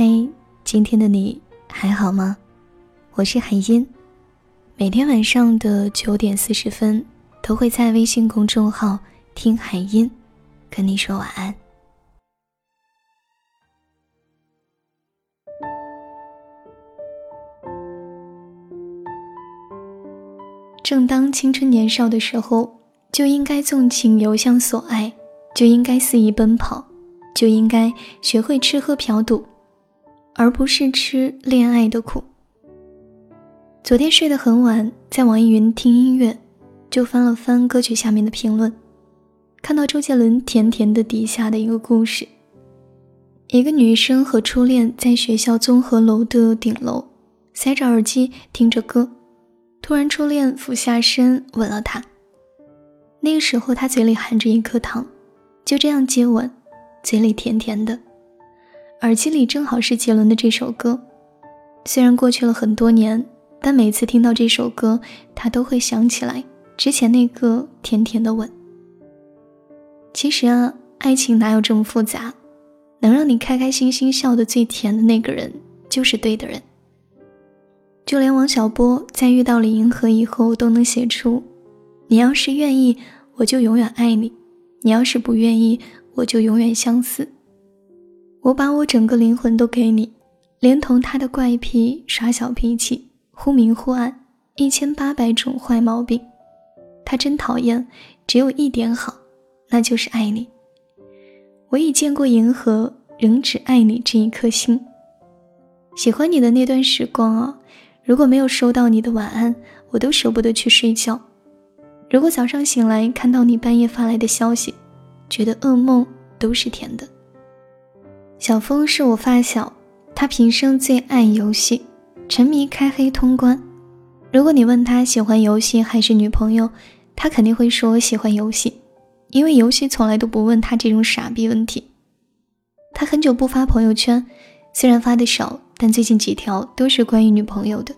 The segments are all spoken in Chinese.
嘿，今天的你还好吗？我是海音，每天晚上的九点四十分都会在微信公众号“听海音”跟你说晚安。正当青春年少的时候，就应该纵情游向所爱，就应该肆意奔跑，就应该学会吃喝嫖赌。而不是吃恋爱的苦。昨天睡得很晚，在网易云听音乐，就翻了翻歌曲下面的评论，看到周杰伦《甜甜的》底下的一个故事：一个女生和初恋在学校综合楼的顶楼，塞着耳机听着歌，突然初恋俯下身吻了她。那个时候她嘴里含着一颗糖，就这样接吻，嘴里甜甜的。耳机里正好是杰伦的这首歌，虽然过去了很多年，但每次听到这首歌，他都会想起来之前那个甜甜的吻。其实啊，爱情哪有这么复杂？能让你开开心心笑得最甜的那个人，就是对的人。就连王小波在遇到李银河以后，都能写出：“你要是愿意，我就永远爱你；你要是不愿意，我就永远相思。”我把我整个灵魂都给你，连同他的怪癖、耍小脾气、忽明忽暗、一千八百种坏毛病，他真讨厌。只有一点好，那就是爱你。我已见过银河，仍只爱你这一颗心。喜欢你的那段时光啊，如果没有收到你的晚安，我都舍不得去睡觉。如果早上醒来看到你半夜发来的消息，觉得噩梦都是甜的。小峰是我发小，他平生最爱游戏，沉迷开黑通关。如果你问他喜欢游戏还是女朋友，他肯定会说喜欢游戏，因为游戏从来都不问他这种傻逼问题。他很久不发朋友圈，虽然发的少，但最近几条都是关于女朋友的。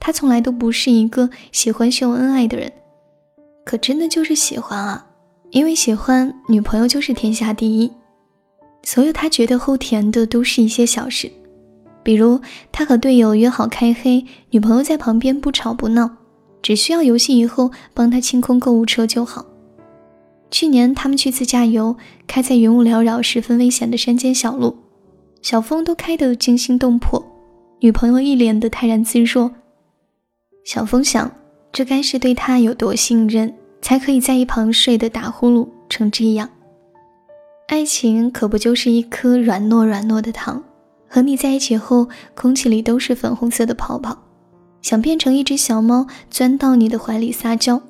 他从来都不是一个喜欢秀恩爱的人，可真的就是喜欢啊，因为喜欢女朋友就是天下第一。所有他觉得齁甜的都是一些小事，比如他和队友约好开黑，女朋友在旁边不吵不闹，只需要游戏以后帮他清空购物车就好。去年他们去自驾游，开在云雾缭绕、十分危险的山间小路，小峰都开得惊心动魄，女朋友一脸的泰然自若。小峰想，这该是对他有多信任，才可以在一旁睡得打呼噜成这样。爱情可不就是一颗软糯软糯的糖，和你在一起后，空气里都是粉红色的泡泡，想变成一只小猫钻到你的怀里撒娇。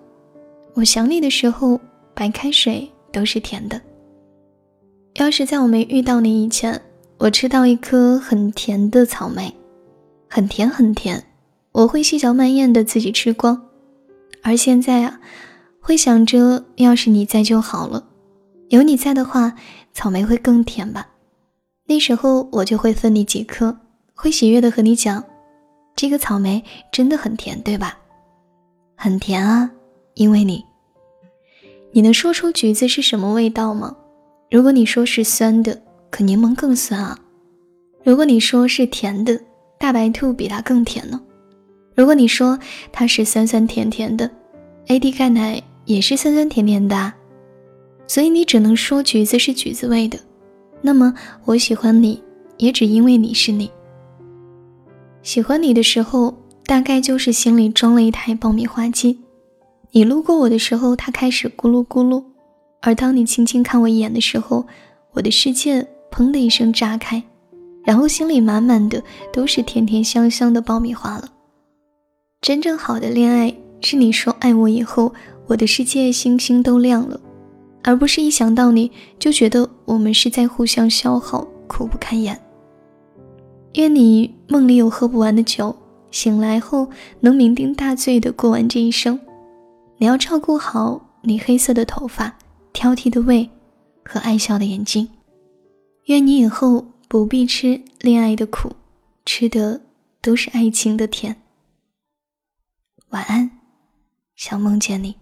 我想你的时候，白开水都是甜的。要是在我没遇到你以前，我吃到一颗很甜的草莓，很甜很甜，我会细嚼慢咽的自己吃光。而现在啊，会想着要是你在就好了。有你在的话，草莓会更甜吧？那时候我就会分你几颗，会喜悦的和你讲，这个草莓真的很甜，对吧？很甜啊，因为你。你能说出橘子是什么味道吗？如果你说是酸的，可柠檬更酸啊。如果你说是甜的，大白兔比它更甜呢。如果你说它是酸酸甜甜的，AD 钙奶也是酸酸甜甜的。啊所以你只能说橘子是橘子味的，那么我喜欢你也只因为你是你。喜欢你的时候，大概就是心里装了一台爆米花机，你路过我的时候，它开始咕噜咕噜；而当你轻轻看我一眼的时候，我的世界砰的一声炸开，然后心里满满的都是甜甜香香的爆米花了。真正好的恋爱是你说爱我以后，我的世界星星都亮了。而不是一想到你就觉得我们是在互相消耗，苦不堪言。愿你梦里有喝不完的酒，醒来后能酩酊大醉的过完这一生。你要照顾好你黑色的头发、挑剔的胃和爱笑的眼睛。愿你以后不必吃恋爱的苦，吃的都是爱情的甜。晚安，想梦见你。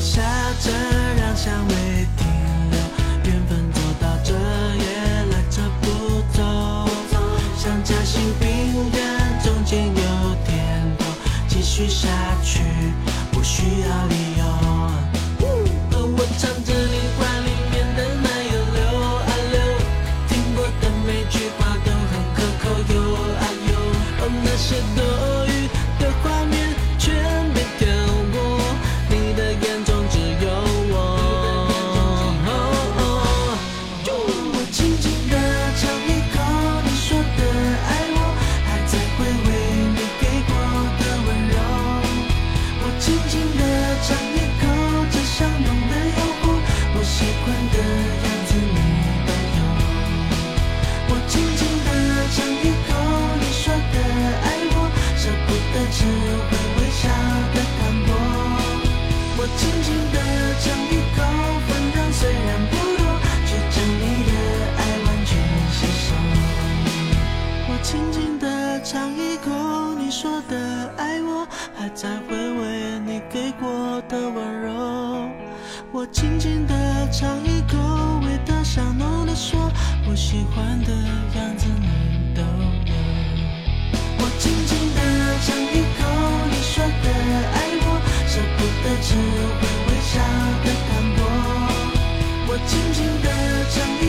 下着，让香味停留。缘分走到这也赖着不走。像夹心饼干，中间有甜头。继续下去不需要理由。我尝着你话里面的奶油，流啊流。听过的每句话都很可口，有啊有。那些都。的样子你都有我轻轻地尝一口你说的爱我舍不得吃会微笑的糖果我轻轻地尝一口分量虽然不多却将你的爱完全吸收我轻轻地尝一口你说的爱我还在回味你给过的温柔。我轻轻地尝一口，味道香浓的说，我喜欢的样子你都有。我轻轻地尝一口，你说的爱我，舍不得只会微笑的糖果。我轻轻地尝一口。